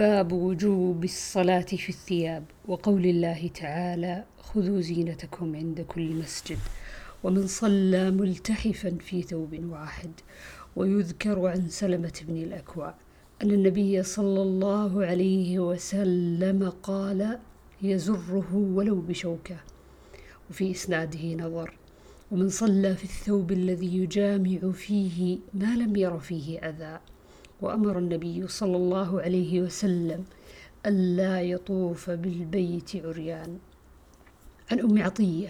باب وجوب الصلاة في الثياب وقول الله تعالى خذوا زينتكم عند كل مسجد ومن صلى ملتحفا في ثوب واحد ويذكر عن سلمة بن الأكوع أن النبي صلى الله عليه وسلم قال يزره ولو بشوكة وفي إسناده نظر ومن صلى في الثوب الذي يجامع فيه ما لم ير فيه أذى وأمر النبي صلى الله عليه وسلم ألا يطوف بالبيت عريان. عن أم عطية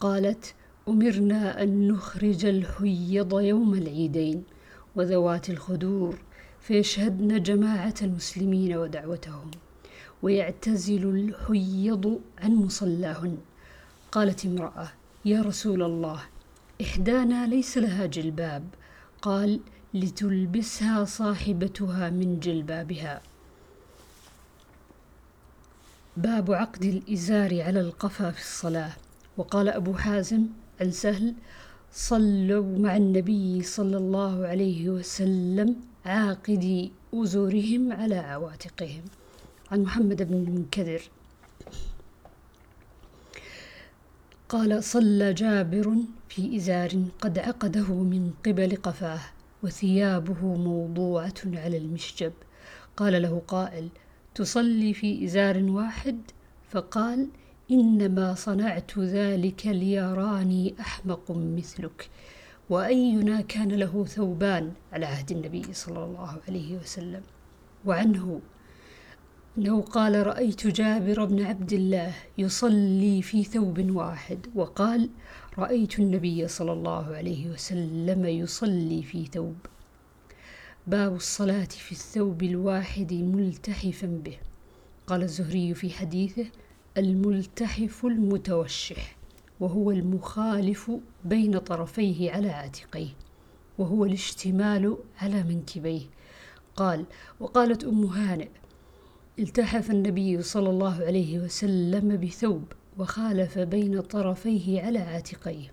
قالت أمرنا أن نخرج الحيض يوم العيدين وذوات الخدور فيشهدن جماعة المسلمين ودعوتهم ويعتزل الحيض عن مصلاهن. قالت امرأة يا رسول الله إحدانا ليس لها جلباب. قال لتلبسها صاحبتها من جلبابها. باب عقد الإزار على القفا في الصلاة. وقال أبو حازم عن سهل صلوا مع النبي صلى الله عليه وسلم عاقدي أزورهم على عواتقهم. عن محمد بن المنكدر. قال صلى جابر في إزار قد عقده من قبل قفاه. وثيابه موضوعة على المشجب. قال له قائل تصلي في إزار واحد؟ فقال إنما صنعت ذلك ليراني أحمق مثلك. وأينا كان له ثوبان على عهد النبي صلى الله عليه وسلم. وعنه أنه قال رأيت جابر بن عبد الله يصلي في ثوب واحد وقال رأيت النبي صلى الله عليه وسلم يصلي في ثوب. باب الصلاة في الثوب الواحد ملتحفا به. قال الزهري في حديثه الملتحف المتوشح وهو المخالف بين طرفيه على عاتقيه وهو الاشتمال على منكبيه. قال وقالت أم هانئ التحف النبي صلى الله عليه وسلم بثوب وخالف بين طرفيه على عاتقيه.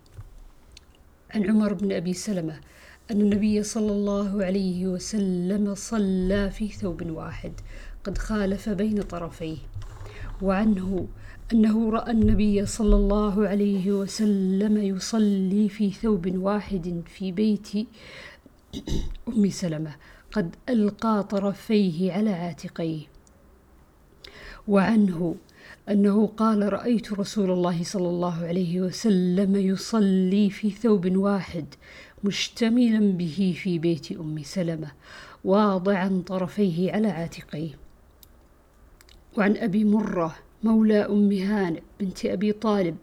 عن عمر بن أبي سلمة أن النبي صلى الله عليه وسلم صلى في ثوب واحد قد خالف بين طرفيه. وعنه أنه رأى النبي صلى الله عليه وسلم يصلي في ثوب واحد في بيت أم سلمة قد ألقى طرفيه على عاتقيه. وعنه أنه قال رأيت رسول الله صلى الله عليه وسلم يصلي في ثوب واحد مشتملا به في بيت أم سلمة واضعا طرفيه على عاتقيه. وعن أبي مرة مولى أم هانئ بنت أبي طالب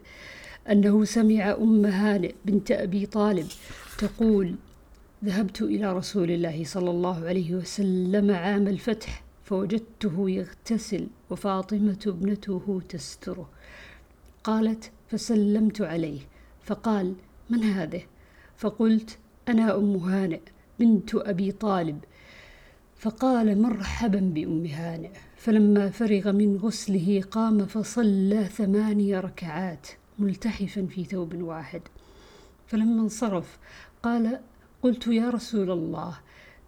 أنه سمع أم هانئ بنت أبي طالب تقول ذهبت إلى رسول الله صلى الله عليه وسلم عام الفتح فوجدته يغتسل وفاطمة ابنته تستره. قالت فسلمت عليه. فقال من هذه؟ فقلت أنا أم هانئ بنت أبي طالب. فقال مرحبا بأم هانئ. فلما فرغ من غسله قام فصلى ثماني ركعات ملتحفا في ثوب واحد. فلما انصرف قال قلت يا رسول الله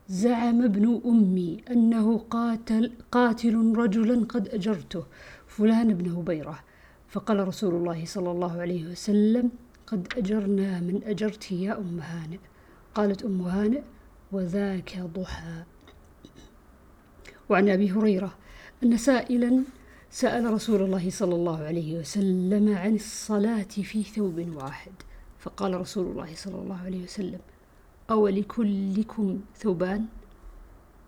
زعم ابن أمي أنه قاتل, قاتل رجلا قد أجرته فلان بن هبيرة. فقال رسول الله صلى الله عليه وسلم قد أجرنا من أجرت يا أم هانئ. قالت أم هانئ وذاك ضحى. وعن أبي هريرة أن سائلا سأل رسول الله صلى الله عليه وسلم عن الصلاة في ثوب واحد. فقال رسول الله صلى الله عليه وسلم أولكلكم ثوبان.